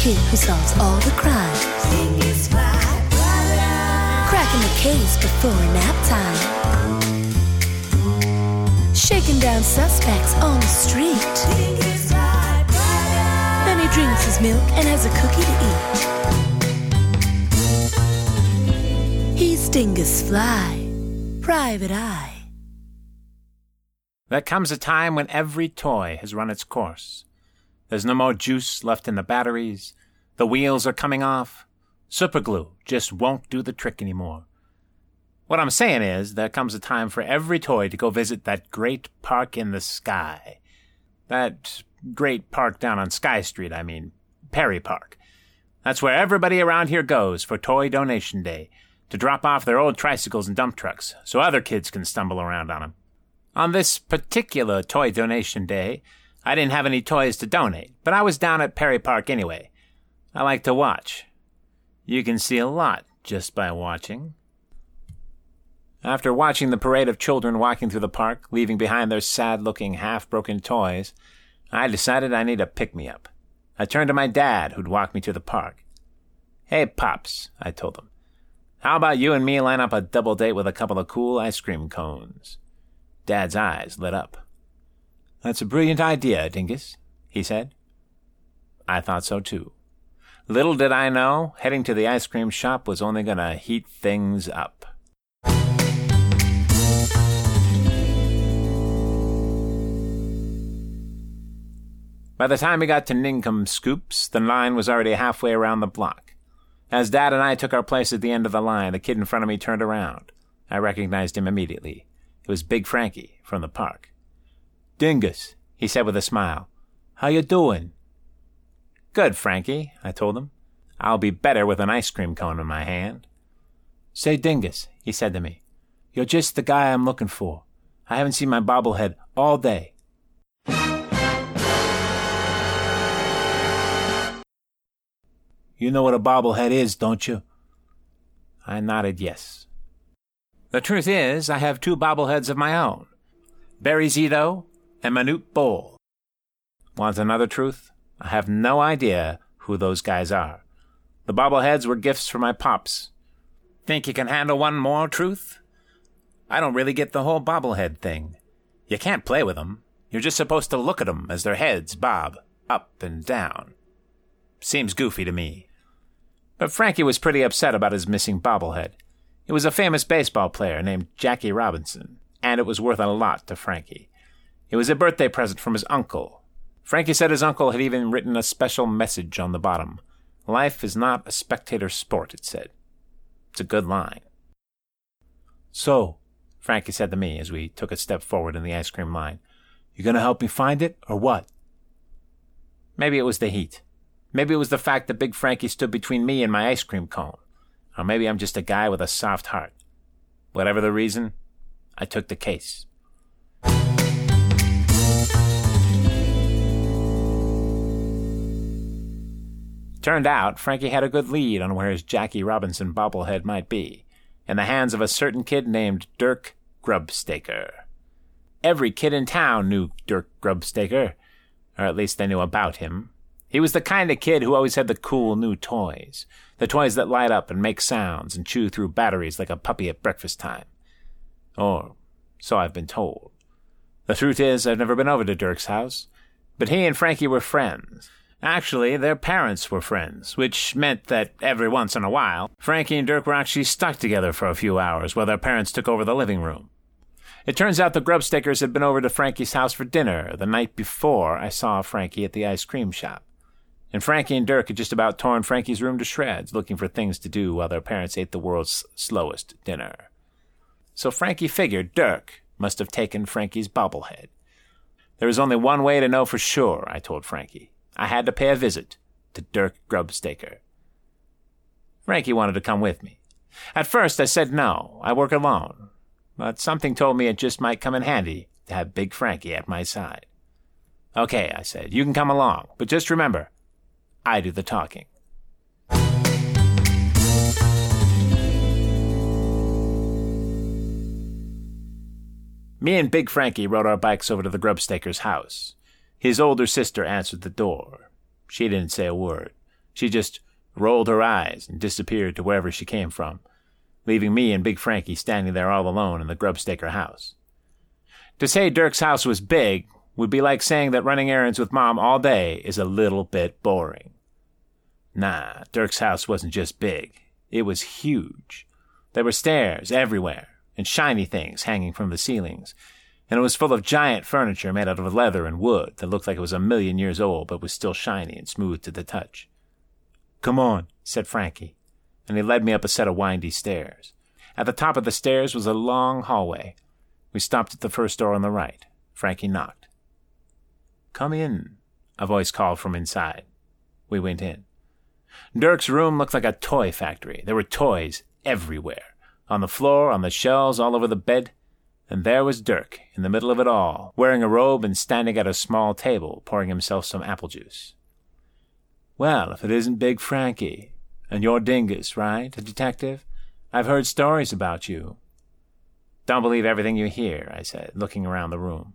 kid who solves all the crimes. Cracking the case before nap time. Shaking down suspects on the street. Then he drinks his milk and has a cookie to eat. He's Dingus Fly, Private Eye. There comes a time when every toy has run its course. There's no more juice left in the batteries. The wheels are coming off. Superglue just won't do the trick anymore. What I'm saying is, there comes a time for every toy to go visit that great park in the sky. That great park down on Sky Street, I mean, Perry Park. That's where everybody around here goes for Toy Donation Day, to drop off their old tricycles and dump trucks so other kids can stumble around on 'em. On this particular toy donation day, I didn't have any toys to donate, but I was down at Perry Park anyway. I like to watch. You can see a lot just by watching. After watching the parade of children walking through the park, leaving behind their sad looking, half broken toys, I decided I need a pick me up. I turned to my dad, who'd walked me to the park. Hey, Pops, I told him. How about you and me line up a double date with a couple of cool ice cream cones? Dad's eyes lit up. That's a brilliant idea, Dingus, he said. I thought so too. Little did I know, heading to the ice cream shop was only going to heat things up. By the time we got to Ninkum Scoops, the line was already halfway around the block. As Dad and I took our place at the end of the line, the kid in front of me turned around. I recognized him immediately. It was Big Frankie from the park. Dingus, he said with a smile. How you doing? Good, Frankie, I told him. I'll be better with an ice cream cone in my hand. Say, Dingus, he said to me. You're just the guy I'm looking for. I haven't seen my bobblehead all day. You know what a bobblehead is, don't you? I nodded yes. The truth is, I have two bobbleheads of my own Barry Zito and Manute Bol. Want another truth? I have no idea who those guys are. The bobbleheads were gifts for my pops. Think you can handle one more truth? I don't really get the whole bobblehead thing. You can't play with them. You're just supposed to look at them as their heads bob up and down. Seems goofy to me. But Frankie was pretty upset about his missing bobblehead. It was a famous baseball player named Jackie Robinson, and it was worth a lot to Frankie. It was a birthday present from his uncle. Frankie said his uncle had even written a special message on the bottom. Life is not a spectator sport, it said. It's a good line. So, Frankie said to me as we took a step forward in the ice cream line, you gonna help me find it, or what? Maybe it was the heat. Maybe it was the fact that Big Frankie stood between me and my ice cream cone. Or maybe I'm just a guy with a soft heart. Whatever the reason, I took the case. Turned out, Frankie had a good lead on where his Jackie Robinson bobblehead might be, in the hands of a certain kid named Dirk Grubstaker. Every kid in town knew Dirk Grubstaker, or at least they knew about him. He was the kind of kid who always had the cool new toys, the toys that light up and make sounds and chew through batteries like a puppy at breakfast time. Or so I've been told. The truth is, I've never been over to Dirk's house, but he and Frankie were friends. Actually, their parents were friends, which meant that every once in a while, Frankie and Dirk were actually stuck together for a few hours while their parents took over the living room. It turns out the Grubstakers had been over to Frankie's house for dinner the night before I saw Frankie at the ice cream shop. And Frankie and Dirk had just about torn Frankie's room to shreds, looking for things to do while their parents ate the world's slowest dinner. So Frankie figured Dirk must have taken Frankie's bobblehead. There was only one way to know for sure, I told Frankie. I had to pay a visit to Dirk Grubstaker. Frankie wanted to come with me. At first I said no, I work alone, but something told me it just might come in handy to have Big Frankie at my side. Okay, I said, you can come along, but just remember, I do the talking. Me and Big Frankie rode our bikes over to the Grubstaker's house. His older sister answered the door. She didn't say a word. She just rolled her eyes and disappeared to wherever she came from, leaving me and Big Frankie standing there all alone in the Grubstaker house. To say Dirk's house was big would be like saying that running errands with Mom all day is a little bit boring. Nah, Dirk's house wasn't just big, it was huge. There were stairs everywhere, and shiny things hanging from the ceilings, and it was full of giant furniture made out of leather and wood that looked like it was a million years old but was still shiny and smooth to the touch. Come on, said Frankie, and he led me up a set of windy stairs. At the top of the stairs was a long hallway. We stopped at the first door on the right. Frankie knocked. Come in, a voice called from inside. We went in. Dirk's room looked like a toy factory. There were toys everywhere on the floor, on the shelves, all over the bed. And there was Dirk, in the middle of it all, wearing a robe and standing at a small table, pouring himself some apple juice. Well, if it isn't Big Frankie. And you're Dingus, right, a detective? I've heard stories about you. Don't believe everything you hear, I said, looking around the room.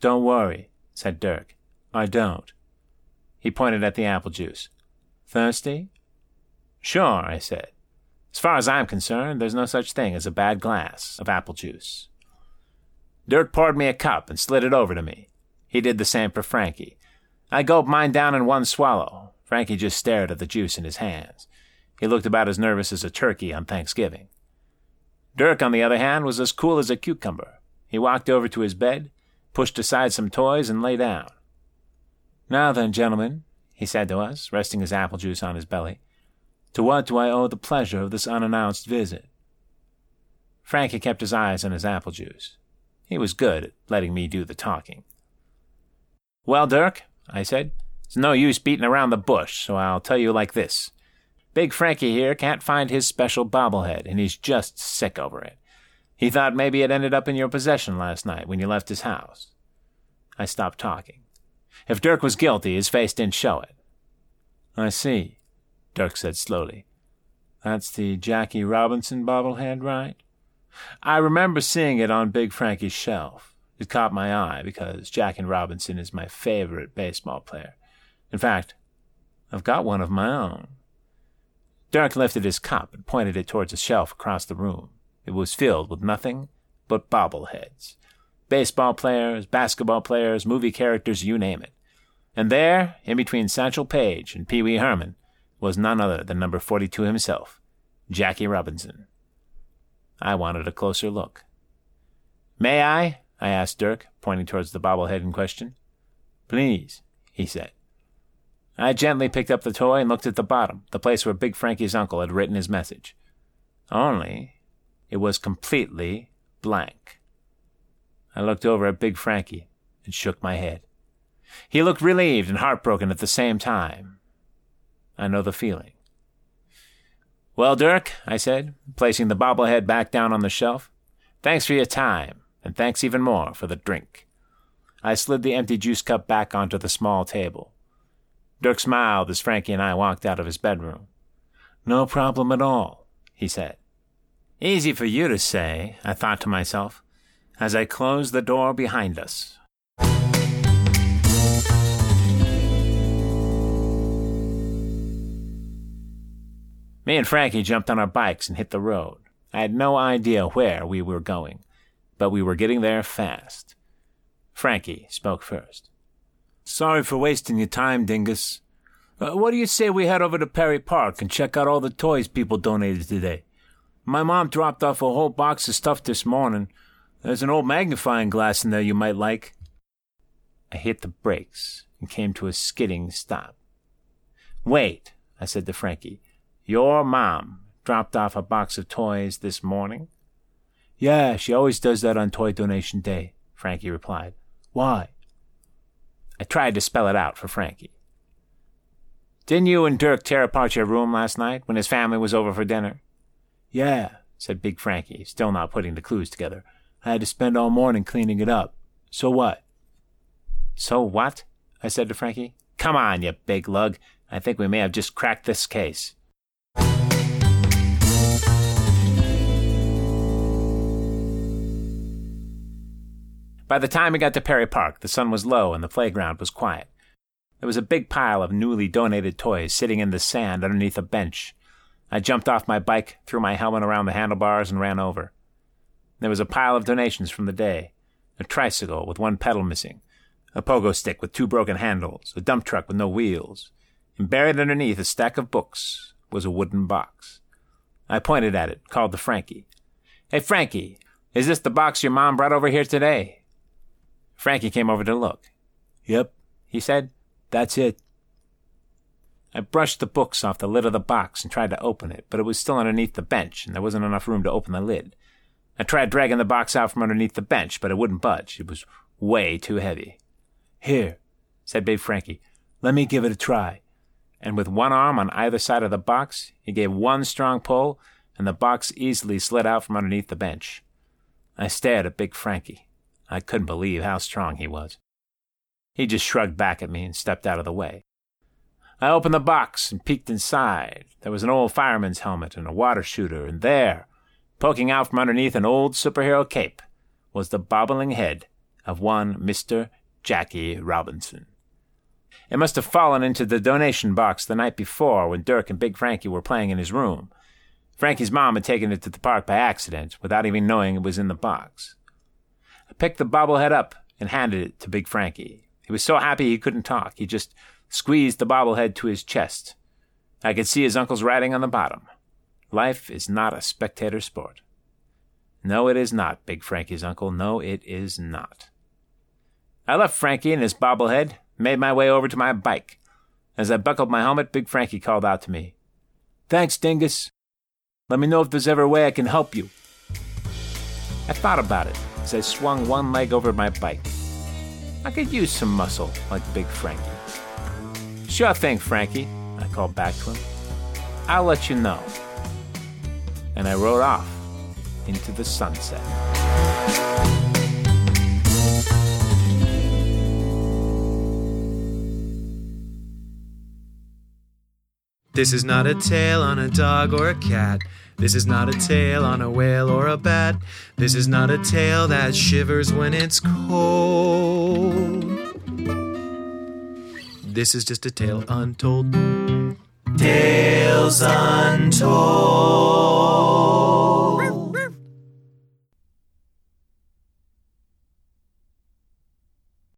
Don't worry, said Dirk. I don't. He pointed at the apple juice. Thirsty? Sure, I said. As far as I'm concerned, there's no such thing as a bad glass of apple juice. Dirk poured me a cup and slid it over to me. He did the same for Frankie. I gulped mine down in one swallow. Frankie just stared at the juice in his hands. He looked about as nervous as a turkey on Thanksgiving. Dirk, on the other hand, was as cool as a cucumber. He walked over to his bed, pushed aside some toys, and lay down. Now then, gentlemen, he said to us, resting his apple juice on his belly, to what do I owe the pleasure of this unannounced visit? Frankie kept his eyes on his apple juice. He was good at letting me do the talking. Well, Dirk, I said, it's no use beating around the bush, so I'll tell you like this. Big Frankie here can't find his special bobblehead, and he's just sick over it. He thought maybe it ended up in your possession last night when you left his house. I stopped talking. If Dirk was guilty, his face didn't show it. I see, Dirk said slowly. That's the Jackie Robinson bobblehead, right? I remember seeing it on Big Frankie's shelf. It caught my eye because Jackie Robinson is my favorite baseball player. In fact, I've got one of my own. Dirk lifted his cup and pointed it towards a shelf across the room. It was filled with nothing but bobbleheads. Baseball players, basketball players, movie characters, you name it. And there, in between Satchel Paige and Pee Wee Herman, was none other than number 42 himself, Jackie Robinson. I wanted a closer look. May I? I asked Dirk, pointing towards the bobblehead in question. Please, he said. I gently picked up the toy and looked at the bottom, the place where Big Frankie's uncle had written his message. Only it was completely blank. I looked over at Big Frankie and shook my head. He looked relieved and heartbroken at the same time. I know the feeling. Well, Dirk, I said, placing the bobblehead back down on the shelf, thanks for your time, and thanks even more for the drink. I slid the empty juice cup back onto the small table. Dirk smiled as Frankie and I walked out of his bedroom. No problem at all, he said. Easy for you to say, I thought to myself, as I closed the door behind us. Me and Frankie jumped on our bikes and hit the road. I had no idea where we were going, but we were getting there fast. Frankie spoke first. Sorry for wasting your time, Dingus. Uh, what do you say we head over to Perry Park and check out all the toys people donated today? My mom dropped off a whole box of stuff this morning. There's an old magnifying glass in there you might like. I hit the brakes and came to a skidding stop. Wait, I said to Frankie. Your mom dropped off a box of toys this morning? Yeah, she always does that on Toy Donation Day, Frankie replied. Why? I tried to spell it out for Frankie. Didn't you and Dirk tear apart your room last night when his family was over for dinner? Yeah, said Big Frankie, still not putting the clues together. I had to spend all morning cleaning it up. So what? So what? I said to Frankie. Come on, you big lug. I think we may have just cracked this case. By the time we got to Perry Park, the sun was low and the playground was quiet. There was a big pile of newly donated toys sitting in the sand underneath a bench. I jumped off my bike, threw my helmet around the handlebars, and ran over. There was a pile of donations from the day a tricycle with one pedal missing, a pogo stick with two broken handles, a dump truck with no wheels, and buried underneath a stack of books was a wooden box. I pointed at it, called to Frankie. Hey, Frankie, is this the box your mom brought over here today? Frankie came over to look. Yep, he said. That's it. I brushed the books off the lid of the box and tried to open it, but it was still underneath the bench, and there wasn't enough room to open the lid. I tried dragging the box out from underneath the bench, but it wouldn't budge. It was way too heavy. Here, said Big Frankie, let me give it a try. And with one arm on either side of the box, he gave one strong pull, and the box easily slid out from underneath the bench. I stared at Big Frankie. I couldn't believe how strong he was. He just shrugged back at me and stepped out of the way. I opened the box and peeked inside. There was an old fireman's helmet and a water shooter, and there, poking out from underneath an old superhero cape, was the bobbling head of one Mr. Jackie Robinson. It must have fallen into the donation box the night before when Dirk and Big Frankie were playing in his room. Frankie's mom had taken it to the park by accident, without even knowing it was in the box. Picked the bobblehead up and handed it to Big Frankie. He was so happy he couldn't talk. He just squeezed the bobblehead to his chest. I could see his uncle's writing on the bottom. Life is not a spectator sport. No, it is not, Big Frankie's uncle. No, it is not. I left Frankie and his bobblehead, made my way over to my bike. As I buckled my helmet, Big Frankie called out to me. Thanks, Dingus. Let me know if there's ever a way I can help you. I thought about it as I swung one leg over my bike. I could use some muscle like Big Frankie. Sure thing, Frankie, I called back to him. I'll let you know. And I rode off into the sunset. This is not a tale on a dog or a cat. This is not a tale on a whale or a bat. This is not a tale that shivers when it's cold. This is just a tale untold. Tales Untold.